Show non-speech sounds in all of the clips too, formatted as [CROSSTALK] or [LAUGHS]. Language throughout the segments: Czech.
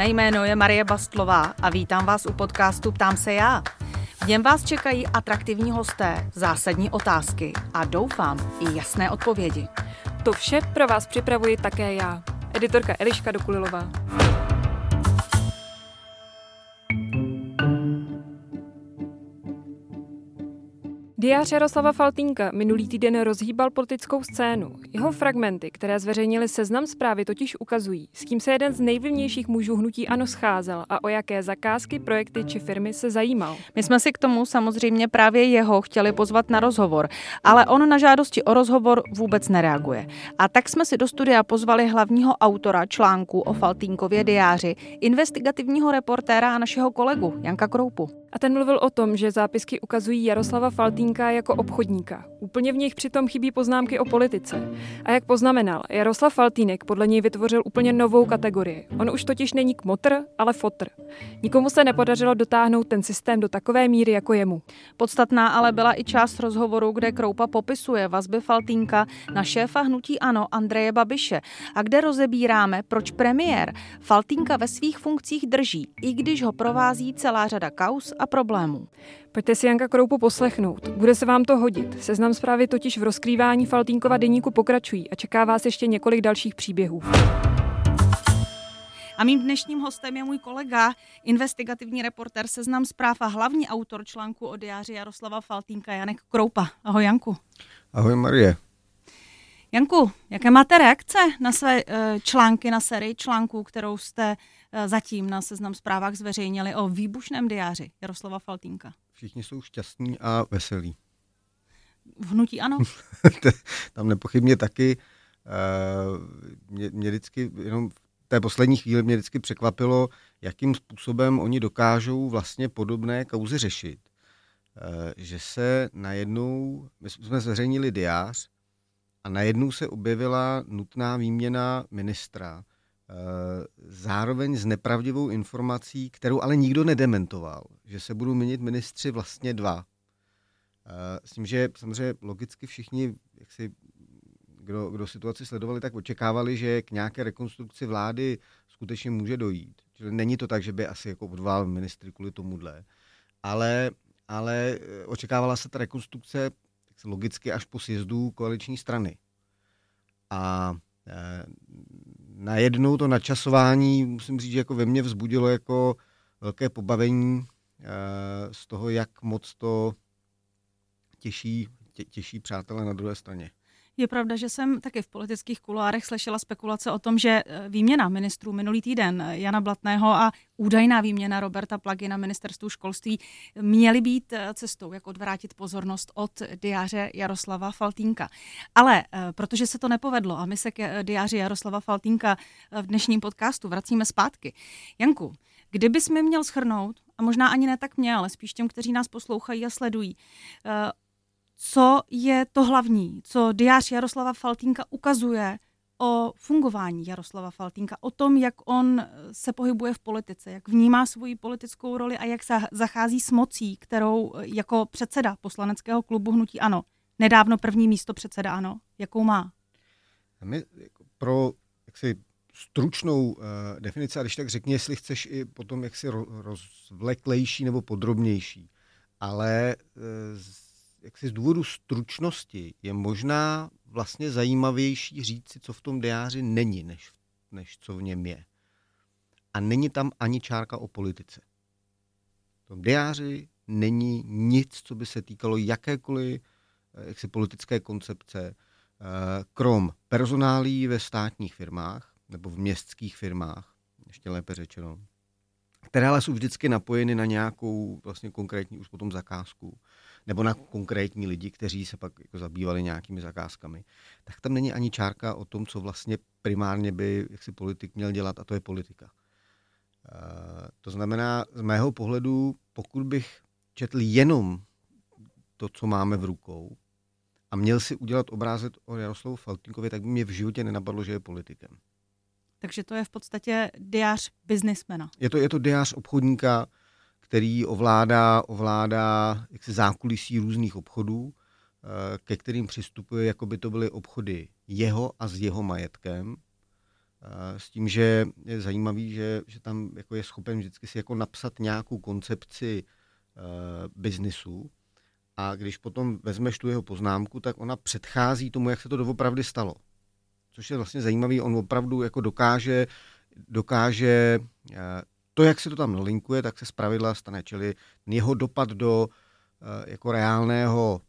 Mé jméno je Marie Bastlová a vítám vás u podcastu Ptám se já. V něm vás čekají atraktivní hosté, zásadní otázky a doufám i jasné odpovědi. To vše pro vás připravuji také já, editorka Eliška Dokulilová. Diář Jaroslava Faltínka minulý týden rozhýbal politickou scénu. Jeho fragmenty, které zveřejnili seznam zprávy, totiž ukazují, s kým se jeden z nejvlivnějších mužů hnutí ANO scházel a o jaké zakázky, projekty či firmy se zajímal. My jsme si k tomu samozřejmě právě jeho chtěli pozvat na rozhovor, ale on na žádosti o rozhovor vůbec nereaguje. A tak jsme si do studia pozvali hlavního autora článku o Faltínkově diáři, investigativního reportéra a našeho kolegu Janka Kroupu. A ten mluvil o tom, že zápisky ukazují Jaroslava Faltínka jako obchodníka. Úplně v nich přitom chybí poznámky o politice. A jak poznamenal, Jaroslav Faltínek podle něj vytvořil úplně novou kategorii. On už totiž není kmotr, ale fotr. Nikomu se nepodařilo dotáhnout ten systém do takové míry jako jemu. Podstatná ale byla i část rozhovoru, kde Kroupa popisuje vazby Faltínka na šéfa hnutí ANO Andreje Babiše a kde rozebíráme, proč premiér Faltínka ve svých funkcích drží, i když ho provází celá řada kaus a problémů. Pojďte si Janka Kroupu poslechnout. Bude se vám to hodit. Seznam zprávy totiž v rozkrývání Faltínkova deníku pokračují a čeká vás ještě několik dalších příběhů. A mým dnešním hostem je můj kolega, investigativní reporter Seznam zpráv a hlavní autor článku o diáři Jaroslava Faltínka, Janek Kroupa. Ahoj Janku. Ahoj Marie. Janku, jaké máte reakce na své eh, články, na sérii článků, kterou jste zatím na Seznam zprávách zveřejnili o výbušném diáři Jaroslava Faltínka? Všichni jsou šťastní a veselí. V hnutí ano? [LAUGHS] Tam nepochybně taky. Eh, mě, mě vždycky, jenom v té poslední chvíli mě vždycky překvapilo, jakým způsobem oni dokážou vlastně podobné kauzy řešit. Že se najednou, my jsme zveřejnili diář, a najednou se objevila nutná výměna ministra, eh, zároveň s nepravdivou informací, kterou ale nikdo nedementoval, že se budou měnit ministři vlastně dva. Eh, s tím, že samozřejmě logicky všichni, jak si, kdo, kdo situaci sledovali, tak očekávali, že k nějaké rekonstrukci vlády skutečně může dojít. Čili není to tak, že by asi jako odvál ministry kvůli tomuhle. Ale, ale eh, očekávala se ta rekonstrukce logicky až po sjezdu koaliční strany. A najednou to načasování, musím říct, že jako ve mně vzbudilo jako velké pobavení e, z toho, jak moc to těší, tě, těší přátelé na druhé straně. Je pravda, že jsem taky v politických kuloárech slyšela spekulace o tom, že eh, výměna ministrů minulý týden eh, Jana Blatného a údajná výměna Roberta Plagy na ministerstvu školství měly být eh, cestou, jak odvrátit pozornost od diáře Jaroslava Faltínka. Ale protože se to nepovedlo a my se k diáři Jaroslava Faltínka v dnešním podcastu vracíme zpátky. Janku, kdybys mi měl schrnout, a možná ani ne tak mě, ale spíš těm, kteří nás poslouchají a sledují, co je to hlavní, co diář Jaroslava Faltínka ukazuje o fungování Jaroslava Faltínka, o tom, jak on se pohybuje v politice, jak vnímá svoji politickou roli a jak se zachází s mocí, kterou jako předseda poslaneckého klubu Hnutí Ano, nedávno první místo předseda Ano, jakou má? My jako pro jaksi stručnou uh, definici, a když tak řekni, jestli chceš i potom jaksi rozvleklejší nebo podrobnější, ale uh, jaksi z důvodu stručnosti je možná vlastně zajímavější říct si, co v tom diáři není, než, než co v něm je. A není tam ani čárka o politice. V tom diáři není nic, co by se týkalo jakékoliv eh, jaksi politické koncepce, eh, krom personálí ve státních firmách nebo v městských firmách, ještě lépe řečeno, které ale jsou vždycky napojeny na nějakou vlastně konkrétní už potom zakázku nebo na konkrétní lidi, kteří se pak jako zabývali nějakými zakázkami, tak tam není ani čárka o tom, co vlastně primárně by jaksi politik měl dělat, a to je politika. Uh, to znamená, z mého pohledu, pokud bych četl jenom to, co máme v rukou, a měl si udělat obrázek o Jaroslavu Faltínkovi, tak by mě v životě nenapadlo, že je politikem. Takže to je v podstatě diář biznismena. Je to, je to diář obchodníka, který ovládá, ovládá jaksi zákulisí různých obchodů, eh, ke kterým přistupuje, jako by to byly obchody jeho a s jeho majetkem. s tím, že je zajímavý, že, že tam jako je schopen vždycky si jako napsat nějakou koncepci uh, biznisu a když potom vezmeš tu jeho poznámku, tak ona předchází tomu, jak se to doopravdy stalo. Což je vlastně zajímavý, on opravdu jako dokáže, dokáže to, jak se to tam nalinkuje, tak se zpravidla stane, čili jeho dopad do uh, jako reálného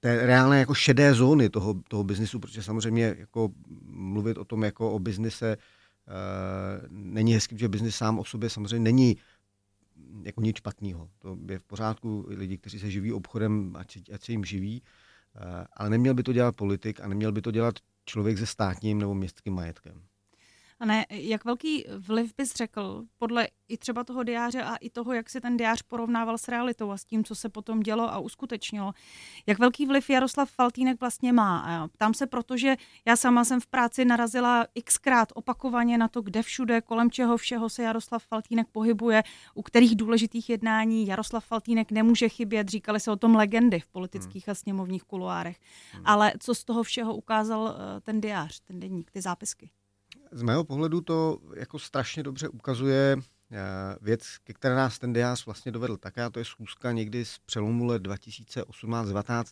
té reálné jako šedé zóny toho, toho biznisu, protože samozřejmě jako mluvit o tom jako o biznise uh, není hezký, že biznis sám o sobě samozřejmě není jako nic špatného. To je v pořádku lidi, kteří se živí obchodem, ať, ať se jim živí, uh, ale neměl by to dělat politik a neměl by to dělat člověk se státním nebo městským majetkem. A ne, jak velký vliv bys řekl, podle i třeba toho diáře a i toho, jak si ten diář porovnával s realitou a s tím, co se potom dělo a uskutečnilo, jak velký vliv Jaroslav Faltínek vlastně má? A ptám se, protože já sama jsem v práci narazila xkrát opakovaně na to, kde všude, kolem čeho všeho se Jaroslav Faltínek pohybuje, u kterých důležitých jednání Jaroslav Faltínek nemůže chybět, říkali se o tom legendy v politických hmm. a sněmovních kuloárech. Hmm. Ale co z toho všeho ukázal eh, ten diář, ten denník, ty zápisky? Z mého pohledu to jako strašně dobře ukazuje eh, věc, ke které nás ten diář vlastně dovedl. Taká to je schůzka někdy z přelomu let 2018-2019.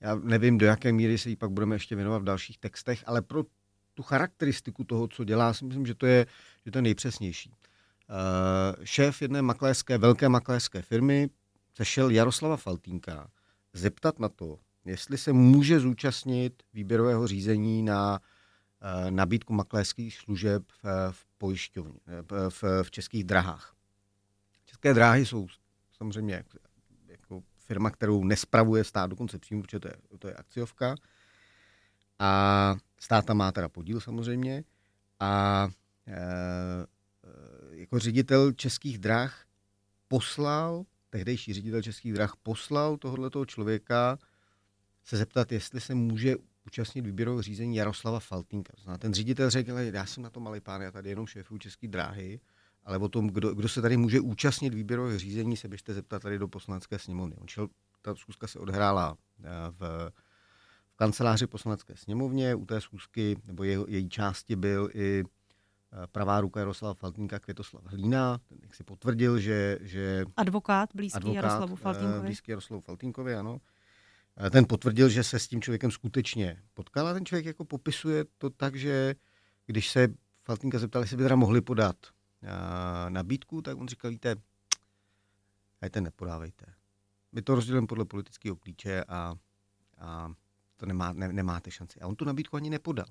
Já nevím, do jaké míry se jí pak budeme ještě věnovat v dalších textech, ale pro tu charakteristiku toho, co dělá, si myslím, že to je, že to je nejpřesnější. Uh, šéf jedné makléřské, velké makléřské firmy sešel Jaroslava Faltínka zeptat na to, jestli se může zúčastnit výběrového řízení na Eh, nabídku makléřských služeb v, pojišťovně, eh, v, v českých drahách. České dráhy jsou samozřejmě jako firma, kterou nespravuje stát dokonce přímo, protože to je, to je akciovka. A stát tam má teda podíl samozřejmě. A e, jako ředitel českých drah poslal, tehdejší ředitel českých drah poslal tohoto člověka se zeptat, jestli se může účastnit výběrového řízení Jaroslava Faltínka. Ten ředitel řekl, já jsem na to malý pán, já tady jenom šéfu České dráhy, ale o tom, kdo, kdo se tady může účastnit výběrového řízení, se běžte zeptat tady do poslanecké sněmovny. On šel, ta schůzka se odhrála eh, v, v kanceláři poslanecké sněmovně, u té schůzky, nebo je, její části byl i eh, pravá ruka Jaroslava Faltínka Květoslav Hlína, ten jak si potvrdil, že... že advokát blízký advokát, Jaroslavu eh, Faltínkovi. Blízký Jaroslavu Faltínkovi, ano ten potvrdil, že se s tím člověkem skutečně potkal a ten člověk jako popisuje to tak, že když se Faltinka zeptal, jestli by teda mohli podat nabídku, tak on říkal, víte, hejte, nepodávejte. My to rozdělujeme podle politického klíče a, a to nemá, ne, nemáte šanci. A on tu nabídku ani nepodal.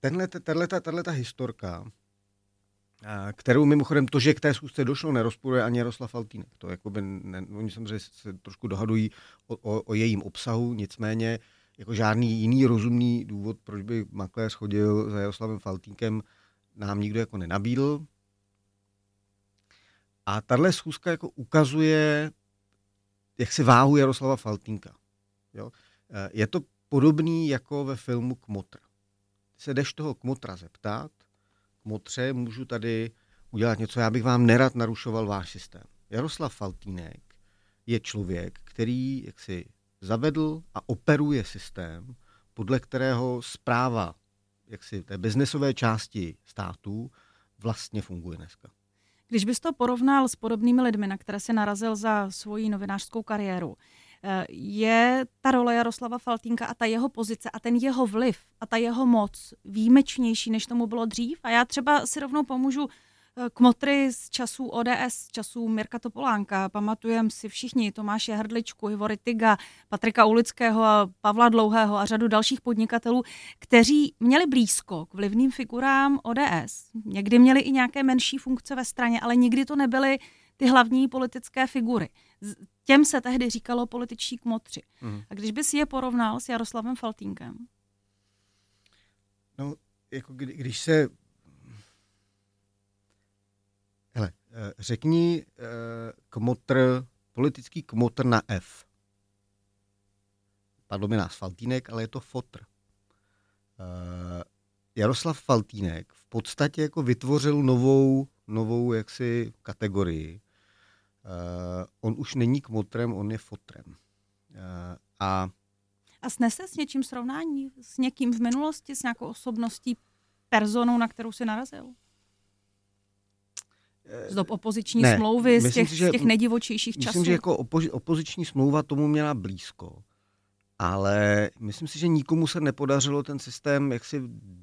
Tenhle, tato, tato historka kterou mimochodem to, že k té schůzce došlo, nerozporuje ani Jaroslav Faltínek. To jakoby ne, oni samozřejmě se trošku dohadují o, o, o jejím obsahu, nicméně jako žádný jiný rozumný důvod, proč by makléř chodil za Jaroslavem Faltínkem, nám nikdo jako nenabídl. A tahle schůzka jako ukazuje, jak se váhu Jaroslava Faltínka. Jo? Je to podobný jako ve filmu Kmotr. Se jdeš toho Kmotra zeptat, motře můžu tady udělat něco. Já bych vám nerad narušoval váš systém. Jaroslav Faltínek je člověk, který jaksi zavedl a operuje systém, podle kterého zpráva jaksi té biznesové části států vlastně funguje dneska. Když bys to porovnal s podobnými lidmi, na které se narazil za svoji novinářskou kariéru, je ta role Jaroslava Faltínka a ta jeho pozice a ten jeho vliv a ta jeho moc výjimečnější, než tomu bylo dřív. A já třeba si rovnou pomůžu eh, kmotry z časů ODS, z časů Mirka Topolánka. Pamatujem si všichni Tomáše Hrdličku, Ivory Tyga, Patrika Ulického a Pavla Dlouhého a řadu dalších podnikatelů, kteří měli blízko k vlivným figurám ODS. Někdy měli i nějaké menší funkce ve straně, ale nikdy to nebyly ty hlavní politické figury. Těm se tehdy říkalo političtí kmotři. Mm. A když bys je porovnal s Jaroslavem Faltínkem? No, jako kdy, když se... Hele, eh, řekni eh, kmotr, politický kmotr na F. Padlo mi nás Faltínek, ale je to fotr. Eh, Jaroslav Faltínek v podstatě jako vytvořil novou, novou jaksi kategorii, on už není kmotrem, on je fotrem. Uh, a A snese s něčím srovnání? S někým v minulosti, s nějakou osobností, personou, na kterou si narazil? Z dob opoziční ne, smlouvy, z těch, si, že, z těch nejdivočejších časů? Myslím, že jako opozi, opoziční smlouva tomu měla blízko. Ale myslím si, že nikomu se nepodařilo ten systém jak si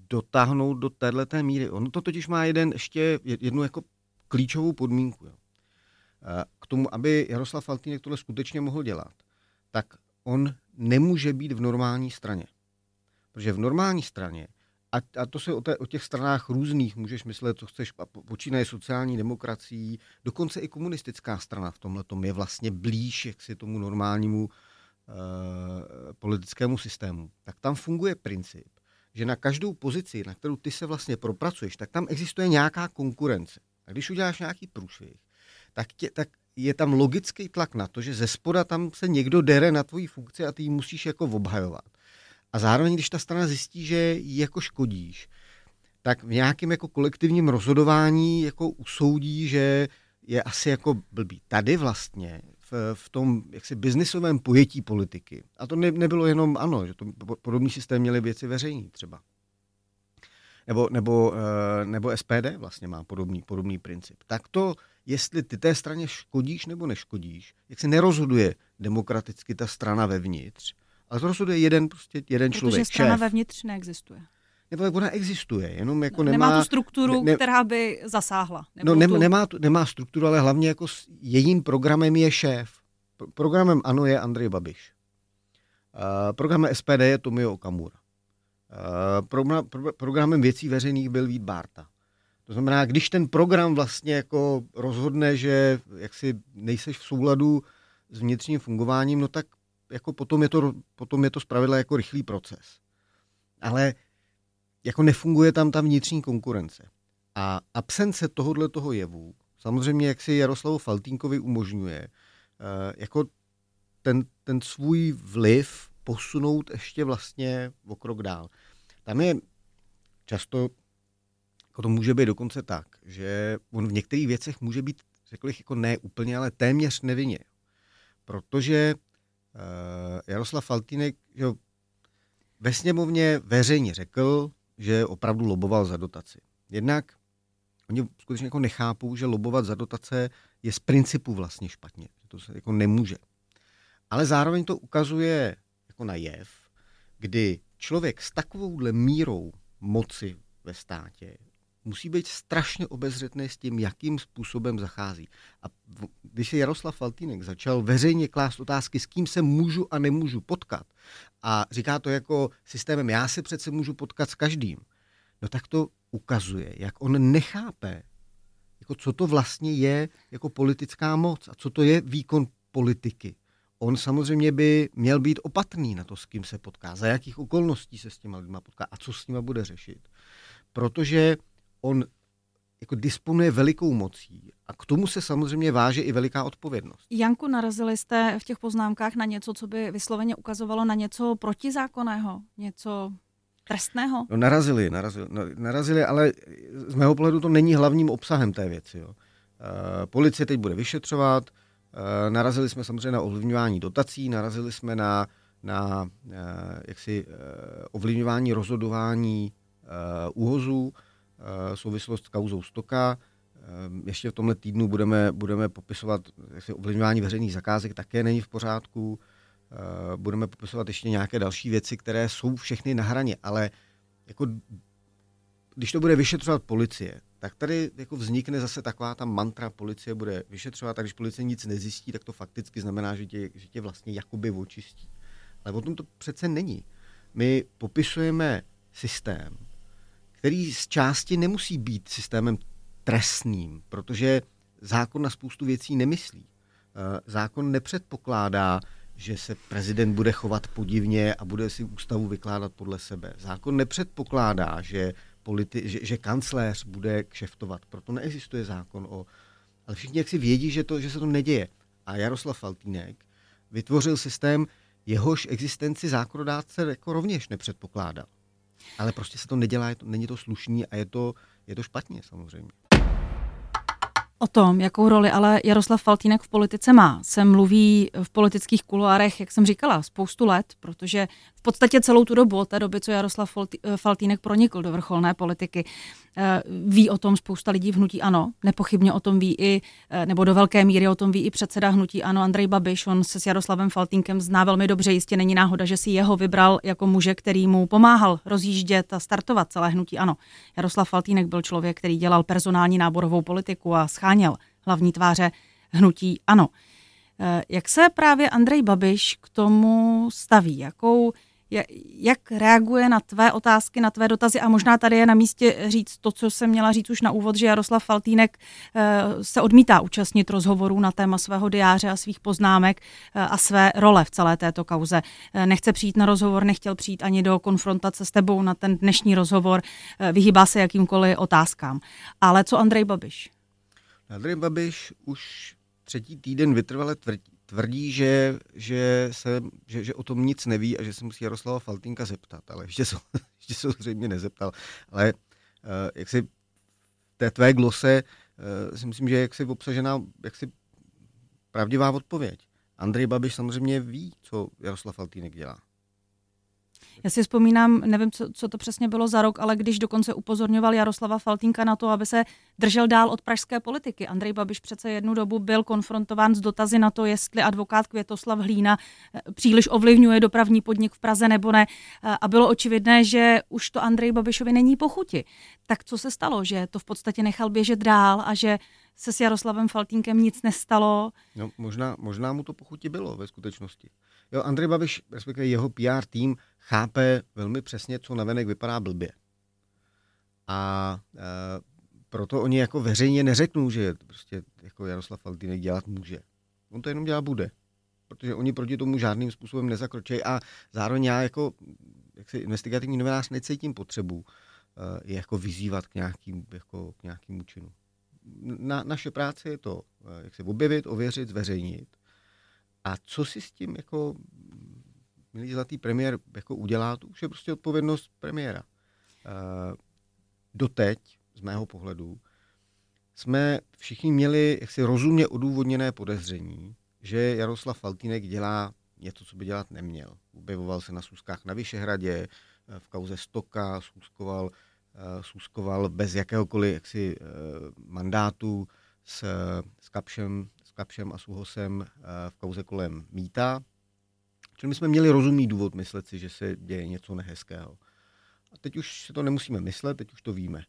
dotáhnout do této míry. Ono to totiž má jeden, ještě jednu jako klíčovou podmínku. Jo. K tomu, aby Jaroslav Faltýnek tohle skutečně mohl dělat, tak on nemůže být v normální straně. Protože v normální straně, a, a to se o, o těch stranách různých můžeš myslet, co chceš, počínaje sociální demokracií, dokonce i komunistická strana v tomhle je vlastně blíž jak si tomu normálnímu e, politickému systému. Tak tam funguje princip, že na každou pozici, na kterou ty se vlastně propracuješ, tak tam existuje nějaká konkurence. A když uděláš nějaký průšvih, tak, tě, tak je tam logický tlak na to, že ze spoda tam se někdo dere na tvoji funkci a ty ji musíš jako obhajovat. A zároveň, když ta strana zjistí, že ji jako škodíš, tak v nějakém jako kolektivním rozhodování jako usoudí, že je asi jako blbý. Tady vlastně v, v tom jaksi biznisovém pojetí politiky, a to ne, nebylo jenom ano, že to podobný systém měly věci veřejní třeba. Nebo, nebo, eh, nebo SPD vlastně má podobný, podobný princip. Tak to jestli ty té straně škodíš nebo neškodíš, jak se nerozhoduje demokraticky ta strana vevnitř, ale to rozhoduje jeden, prostě jeden Protože člověk, strana šéf. vevnitř neexistuje. Nebo jak ona existuje, jenom jako no, nemá... Nemá tu strukturu, ne, ne, která by zasáhla. No ne, tu... nemá, nemá strukturu, ale hlavně jako s, jejím programem je šéf. Pro, programem ANO je Andrej Babiš. Uh, programem SPD je Tomio Okamura. Uh, pro, pro, programem věcí veřejných byl Vít Bárta. To znamená, když ten program vlastně jako rozhodne, že jaksi nejseš v souladu s vnitřním fungováním, no tak jako potom je to, potom je to zpravidla jako rychlý proces. Ale jako nefunguje tam ta vnitřní konkurence. A absence tohohle toho jevu, samozřejmě jak si Jaroslavu Faltínkovi umožňuje, eh, jako ten, ten svůj vliv posunout ještě vlastně o krok dál. Tam je často jako to může být dokonce tak, že on v některých věcech může být, řekl bych, jako ne úplně, ale téměř nevinně. Protože uh, Jaroslav Faltínek že ve sněmovně veřejně řekl, že opravdu loboval za dotaci. Jednak oni skutečně jako nechápou, že lobovat za dotace je z principu vlastně špatně. Že to se jako nemůže. Ale zároveň to ukazuje jako na jev, kdy člověk s takovouhle mírou moci ve státě musí být strašně obezřetný s tím, jakým způsobem zachází. A když se Jaroslav Faltínek začal veřejně klást otázky, s kým se můžu a nemůžu potkat, a říká to jako systémem, já se přece můžu potkat s každým, no tak to ukazuje, jak on nechápe, jako co to vlastně je jako politická moc a co to je výkon politiky. On samozřejmě by měl být opatrný na to, s kým se potká, za jakých okolností se s těma lidma potká a co s nima bude řešit. Protože on jako disponuje velikou mocí a k tomu se samozřejmě váže i veliká odpovědnost. Janku, narazili jste v těch poznámkách na něco, co by vysloveně ukazovalo na něco protizákonného, něco trestného? No narazili, narazili, no, narazili, ale z mého pohledu to není hlavním obsahem té věci. Jo. E, policie teď bude vyšetřovat, e, narazili jsme samozřejmě na ovlivňování dotací, narazili jsme na, na e, jaksi, e, ovlivňování rozhodování e, úhozů, Eh, souvislost s kauzou Stoka. Eh, ještě v tomhle týdnu budeme, budeme popisovat, jestli ovlivňování veřejných zakázek také není v pořádku. Eh, budeme popisovat ještě nějaké další věci, které jsou všechny na hraně, ale jako, když to bude vyšetřovat policie, tak tady jako vznikne zase taková ta mantra, policie bude vyšetřovat a když policie nic nezjistí, tak to fakticky znamená, že tě, že tě vlastně jakoby očistí. Ale o tom to přece není. My popisujeme systém, který z části nemusí být systémem trestným, protože zákon na spoustu věcí nemyslí. Eh, zákon nepředpokládá, že se prezident bude chovat podivně a bude si ústavu vykládat podle sebe. Zákon nepředpokládá, že, politi- že, že kancléř bude kšeftovat. Proto neexistuje zákon o... Ale všichni jak si vědí, že, to, že se to neděje. A Jaroslav Faltínek vytvořil systém, jehož existenci zákonodárce jako rovněž nepředpokládal. Ale prostě se to nedělá, je to, není to slušný a je to, je to špatně samozřejmě. O tom, jakou roli ale Jaroslav Faltínek v politice má, se mluví v politických kuloárech, jak jsem říkala, spoustu let, protože v podstatě celou tu dobu, od té doby, co Jaroslav Faltínek pronikl do vrcholné politiky, eh, ví o tom spousta lidí v hnutí Ano. Nepochybně o tom ví i, eh, nebo do velké míry o tom ví i předseda hnutí Ano, Andrej Babiš. On se s Jaroslavem Faltínkem zná velmi dobře. Jistě není náhoda, že si jeho vybral jako muže, který mu pomáhal rozjíždět a startovat celé hnutí Ano. Jaroslav Faltínek byl člověk, který dělal personální náborovou politiku a scháněl hlavní tváře hnutí ANO. Eh, jak se právě Andrej Babiš k tomu staví? Jakou, jak reaguje na tvé otázky, na tvé dotazy a možná tady je na místě říct to, co jsem měla říct už na úvod, že Jaroslav Faltýnek eh, se odmítá účastnit rozhovorů na téma svého diáře a svých poznámek eh, a své role v celé této kauze. Nechce přijít na rozhovor, nechtěl přijít ani do konfrontace s tebou na ten dnešní rozhovor, vyhýbá se jakýmkoliv otázkám. Ale co Andrej Babiš? Andrej Babiš už třetí týden vytrvale tvrdí, tvrdí že, že, se, že, že o tom nic neví a že se musí Jaroslava Faltinka zeptat, ale ještě se, [LAUGHS] ještě se zřejmě nezeptal. Ale uh, jak si té tvé glose uh, si myslím, že jak si obsažená jak si pravdivá odpověď. Andrej Babiš samozřejmě ví, co Jaroslav Faltínek dělá. Já si vzpomínám, nevím, co, co to přesně bylo za rok, ale když dokonce upozorňoval Jaroslava Faltínka na to, aby se držel dál od pražské politiky. Andrej Babiš přece jednu dobu byl konfrontován s dotazy na to, jestli advokát Květoslav Hlína eh, příliš ovlivňuje dopravní podnik v Praze nebo ne. Eh, a bylo očividné, že už to Andrej Babišovi není pochuti. Tak co se stalo, že to v podstatě nechal běžet dál a že se s Jaroslavem Faltínkem nic nestalo? No, možná, možná mu to pochuti bylo ve skutečnosti. Jo, Andrej Babiš, respektive jeho PR tým, chápe velmi přesně, co navenek vypadá blbě. A e, proto oni jako veřejně neřeknou, že prostě jako Jaroslav Faltýnek dělat může. On to jenom dělat bude. Protože oni proti tomu žádným způsobem nezakročí a zároveň já jako jak se investigativní novinář necítím potřebu e, je jako vyzývat k nějakým, jako, k nějakým činu. Na, naše práce je to, e, jak se objevit, ověřit, zveřejnit. A co si s tím jako milý zlatý premiér jako udělá, to už je prostě odpovědnost premiéra. Uh, doteď, z mého pohledu, jsme všichni měli jaksi rozumně odůvodněné podezření, že Jaroslav Faltínek dělá něco, co by dělat neměl. Objevoval se na sůzkách na Vyšehradě, eh, v kauze Stoka, sůzkoval, sůzkoval bez jakéhokoliv jaksi, mandátu s, s, Kapšem, s Kapšem a Suhosem v kauze kolem Míta. Čili my jsme měli rozumný důvod myslet si, že se děje něco nehezkého. A teď už se to nemusíme myslet, teď už to víme.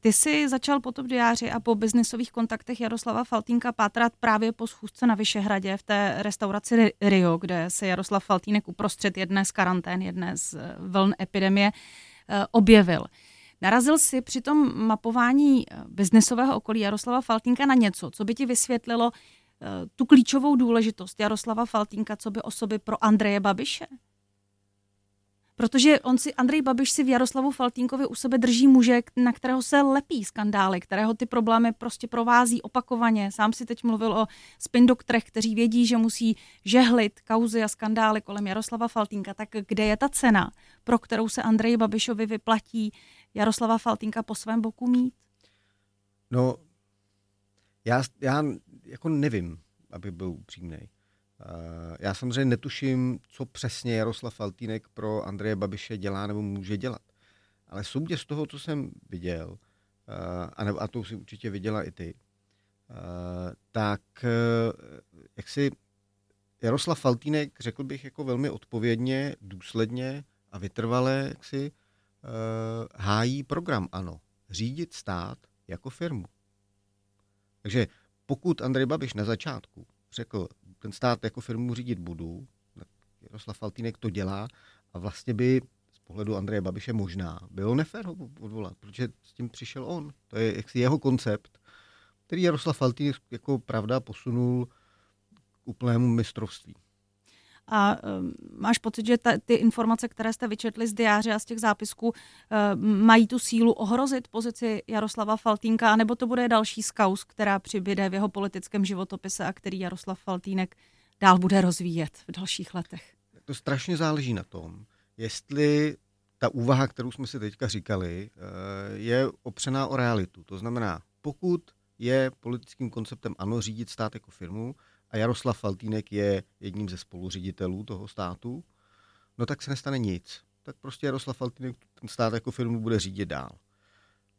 Ty jsi začal po tom diáři a po biznisových kontaktech Jaroslava Faltínka pátrat právě po schůzce na Vyšehradě v té restauraci Rio, kde se Jaroslav Faltínek uprostřed jedné z karantén, jedné z eh, vln epidemie eh, objevil. Narazil jsi při tom mapování eh, biznesového okolí Jaroslava Faltínka na něco, co by ti vysvětlilo, Eh, tu klíčovou důležitost Jaroslava Faltínka, co by osoby pro Andreje Babiše? Protože on si, Andrej Babiš si v Jaroslavu Faltínkovi u sebe drží muže, na kterého se lepí skandály, kterého ty problémy prostě provází opakovaně. Sám si teď mluvil o spin doktorech, kteří vědí, že musí žehlit kauzy a skandály kolem Jaroslava Faltínka. Tak kde je ta cena, pro kterou se Andrej Babišovi vyplatí Jaroslava Faltínka po svém boku mít? No, já, já jako nevím, aby byl upřímný. Uh, já samozřejmě netuším, co přesně Jaroslav Faltínek pro Andreje Babiše dělá nebo může dělat. Ale soudě z toho, co jsem viděl, uh, a, nebo, a to si určitě viděla i ty, uh, tak jak si Jaroslav Faltínek, řekl bych, jako velmi odpovědně, důsledně a vytrvale, jak si hájí program ANO. Řídit stát jako firmu. Takže pokud Andrej Babiš na začátku řekl, ten stát jako firmu řídit budu, tak Jaroslav Faltýnek to dělá a vlastně by z pohledu Andreje Babiše možná bylo nefér ho odvolat, protože s tím přišel on. To je jaksi jeho koncept, který Jaroslav Faltýnek jako pravda posunul k úplnému mistrovství. A um, máš pocit, že ta, ty informace, které jste vyčetli z diáře a z těch zápisků, uh, mají tu sílu ohrozit pozici Jaroslava Faltínka, anebo to bude další skaus, která přibyde v jeho politickém životopise a který Jaroslav Faltínek dál bude rozvíjet v dalších letech? To strašně záleží na tom, jestli ta úvaha, kterou jsme si teďka říkali, je opřená o realitu. To znamená, pokud je politickým konceptem ANO řídit stát jako firmu a Jaroslav Faltýnek je jedním ze spoluředitelů toho státu, no tak se nestane nic. Tak prostě Jaroslav Faltýnek ten stát jako firmu bude řídit dál.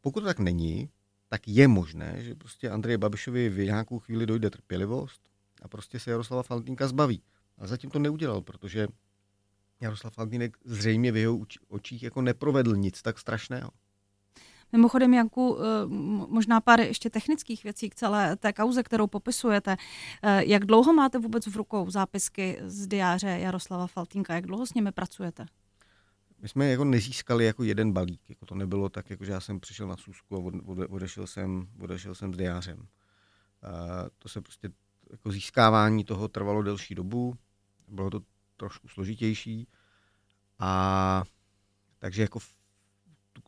Pokud to tak není, tak je možné, že prostě Andreje Babišovi v nějakou chvíli dojde trpělivost a prostě se Jaroslava Faltínka zbaví. A zatím to neudělal, protože Jaroslav Faltýnek zřejmě v jeho očích jako neprovedl nic tak strašného. Mimochodem, Janku, eh, možná pár ještě technických věcí k celé té kauze, kterou popisujete. Eh, jak dlouho máte vůbec v rukou zápisky z diáře Jaroslava Faltínka? Jak dlouho s nimi pracujete? My jsme jako nezískali jako jeden balík. Jako to nebylo tak, jako že já jsem přišel na Susku a odešel jsem, odešel jsem s diářem. Uh, to se prostě jako získávání toho trvalo delší dobu. Bylo to trošku složitější. A takže jako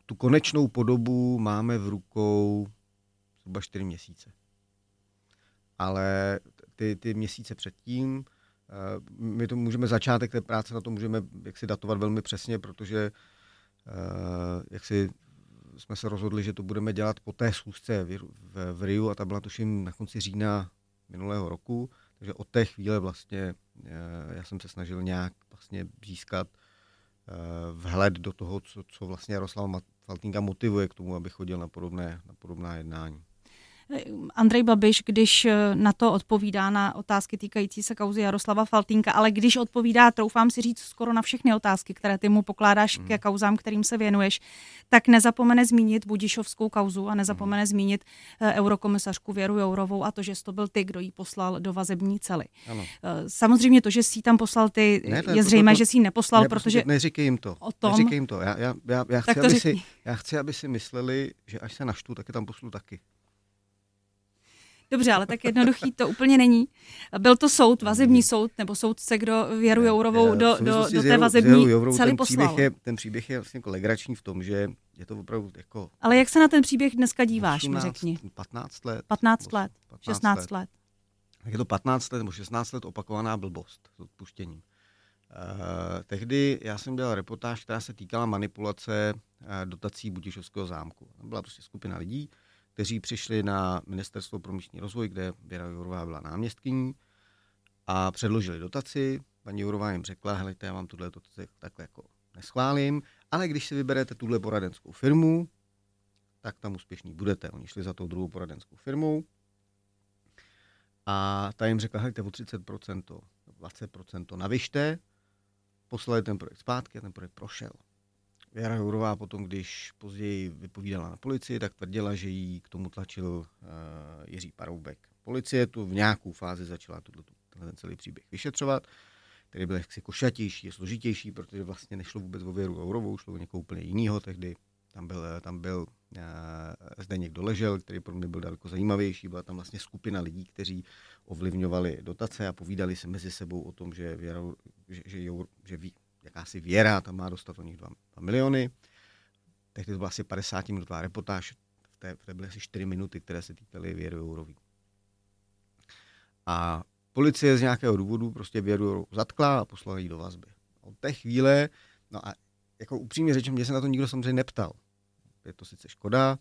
tu, konečnou podobu máme v rukou zhruba čtyři měsíce. Ale ty, ty měsíce předtím, eh, my to můžeme začátek té práce na to můžeme jak si datovat velmi přesně, protože eh, jak si jsme se rozhodli, že to budeme dělat po té schůzce v, v, v Riu a ta byla tuším na konci října minulého roku, takže od té chvíle vlastně eh, já jsem se snažil nějak vlastně získat vhled do toho, co, co vlastně Jaroslava Faltínka motivuje k tomu, aby chodil na podobné, na podobná jednání. Andrej Babiš, když eh, na to odpovídá na otázky týkající se kauzy Jaroslava Faltínka, ale když odpovídá, troufám si říct, skoro na všechny otázky, které ty mu pokládáš mm. ke kauzám, kterým se věnuješ, tak nezapomene zmínit Budišovskou kauzu a nezapomene mm. zmínit uh, eurokomisařku Věru Jourovou a to, že to byl ty, kdo ji poslal do vazební cely. Ano. Uh, samozřejmě to, že jsi tam poslal ty, ne, je zřejmé, to, to, že jsi ji neposlal, ne, protože... Neříkej jim to. O tom... Neříkej jim to. Já, já, já, já, chci, aby si, já chci, aby si mysleli, že až se naštu, tak je tam poslu taky. Dobře, ale tak jednoduchý to úplně není. Byl to soud, vazební soud, nebo soudce, kdo Věru Jourovou do, do, do té vazební celý poslal. Příběh je, ten příběh je vlastně jako legrační v tom, že je to opravdu jako... Ale jak se na ten příběh dneska díváš, 18, mi řekni. 15 let. 15 let, 15 16 let. let. Tak je to 15 let nebo 16 let opakovaná blbost s odpuštěním. Uh, tehdy já jsem dělal reportáž, která se týkala manipulace uh, dotací Budišovského zámku. Byla prostě skupina lidí, kteří přišli na Ministerstvo pro místní rozvoj, kde Věra Jourová byla náměstkyní a předložili dotaci. Paní Jourová jim řekla, helejte, já vám tuhle dotaci takhle jako neschválím, ale když si vyberete tuhle poradenskou firmu, tak tam úspěšní budete. Oni šli za tou druhou poradenskou firmou a ta jim řekla, helejte, o 30%, 20% navyšte, poslali ten projekt zpátky a ten projekt prošel. Věra Jourová potom, když později vypovídala na policii, tak tvrdila, že jí k tomu tlačil uh, Jiří Paroubek. Policie tu v nějakou fázi začala tuto, tenhle ten celý příběh vyšetřovat, který byl jaksi košatější, složitější, protože vlastně nešlo vůbec o Věru Jourovou, šlo o někoho úplně jiného tehdy. Tam byl, tam byl uh, Zdeněk Doležel, který pro mě byl daleko zajímavější. Byla tam vlastně skupina lidí, kteří ovlivňovali dotace a povídali se mezi sebou o tom, že, Věra, že, že, Jour, že ví, jakási věra, tam má dostat o nich 2, 2 miliony. Tehdy to byla asi 50 minutová reportáž, v té, v té byly asi 4 minuty, které se týkaly Věry Jourový. A policie z nějakého důvodu prostě Věru zatkla a poslala ji do vazby. Od té chvíle, no a jako upřímně řečeno, mě se na to nikdo samozřejmě neptal. Je to sice škoda,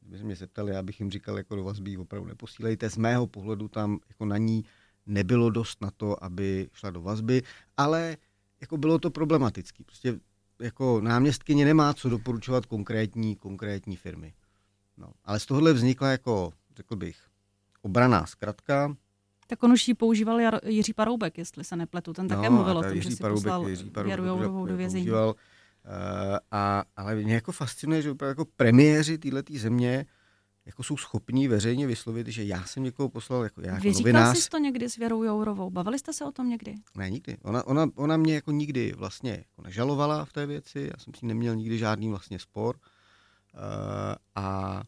kdyby se mě zeptali, já bych jim říkal, jako do vazby opravdu neposílejte. Z mého pohledu tam jako na ní nebylo dost na to, aby šla do vazby, ale jako bylo to problematické. Prostě jako náměstkyně nemá co doporučovat konkrétní, konkrétní firmy. No, ale z tohohle vznikla jako, řekl bych, obraná zkratka. Tak on už ji používal Jar- Jiří Paroubek, jestli se nepletu. Ten také no, mluvil o tom, že si Paroubek, poslal Jiří Paroubek, Jourovou do vězení. Používal, uh, a, ale mě jako fascinuje, že jako premiéři této země jako jsou schopní veřejně vyslovit, že já jsem někoho poslal jako já jako novinář. jsi to někdy s Věrou Jourovou? Bavili jste se o tom někdy? Ne, nikdy. Ona, ona, ona mě jako nikdy vlastně jako nežalovala v té věci, já jsem s ní neměl nikdy žádný vlastně spor. Uh, a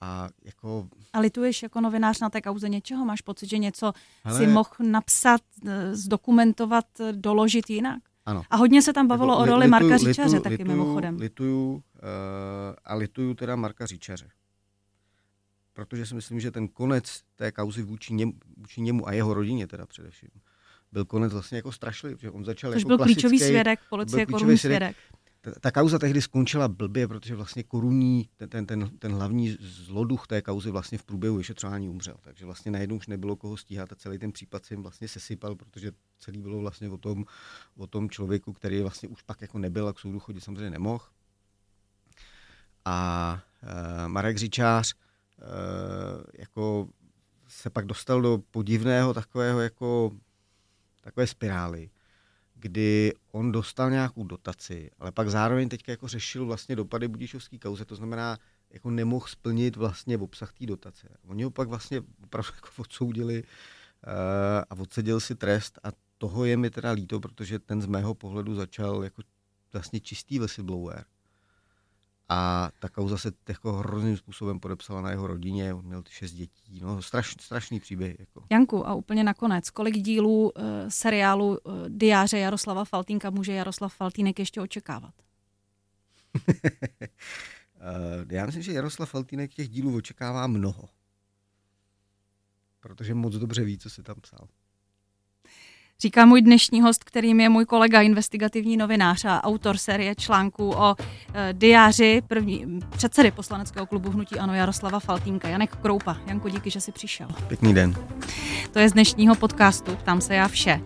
a jako... A lituješ jako novinář na té kauze něčeho? Máš pocit, že něco Hele, si mohl napsat, eh, zdokumentovat, doložit jinak? Ano. A hodně se tam bavilo jako, o roli Marka Říčaře taky lituju, mimochodem. Lituju uh, a lituju teda Marka Říčaře protože si myslím, že ten konec té kauzy vůči němu, vůči němu a jeho rodině teda především, byl konec vlastně jako strašlivý, že on začal Což jako byl klíčový svědek, policie byl klíčový svědek. ta kauza tehdy skončila blbě, protože vlastně korunní, ten, ten, ten, ten hlavní zloduch té kauzy vlastně v průběhu vyšetřování umřel. Takže vlastně najednou už nebylo koho stíhat a celý ten případ se jim vlastně sesypal, protože celý bylo vlastně o tom, o tom člověku, který vlastně už pak jako nebyl a k soudu chodit samozřejmě nemohl. A e, Marek Říčář jako se pak dostal do podivného takového jako takové spirály, kdy on dostal nějakou dotaci, ale pak zároveň teď jako řešil vlastně dopady Budišovské kauze, to znamená, jako nemohl splnit vlastně obsah té dotace. Oni ho pak vlastně opravdu [LAUGHS] jako odsoudili uh, a odseděl si trest a toho je mi teda líto, protože ten z mého pohledu začal jako vlastně čistý whistleblower. A ta kauza se jako hrozným způsobem podepsala na jeho rodině, on měl ty šest dětí, no straš, strašný příběh. Jako. Janku, a úplně nakonec, kolik dílů uh, seriálu uh, Diáře Jaroslava Faltínka může Jaroslav Faltínek ještě očekávat? uh, [LAUGHS] já myslím, že Jaroslav Faltínek těch dílů očekává mnoho. Protože moc dobře ví, co si tam psal. Říká můj dnešní host, kterým je můj kolega, investigativní novinář a autor série článků o e, diáři první, předsedy poslaneckého klubu Hnutí Ano Jaroslava Faltínka, Janek Kroupa. Janko, díky, že jsi přišel. Pěkný den. To je z dnešního podcastu Tam se já vše.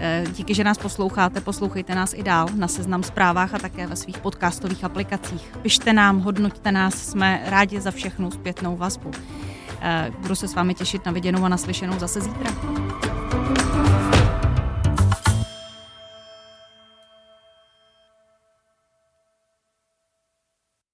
E, díky, že nás posloucháte, poslouchejte nás i dál na seznam zprávách a také ve svých podcastových aplikacích. Pište nám, hodnoťte nás, jsme rádi za všechnu zpětnou vazbu. E, budu se s vámi těšit na viděnou a naslyšenou zase zítra.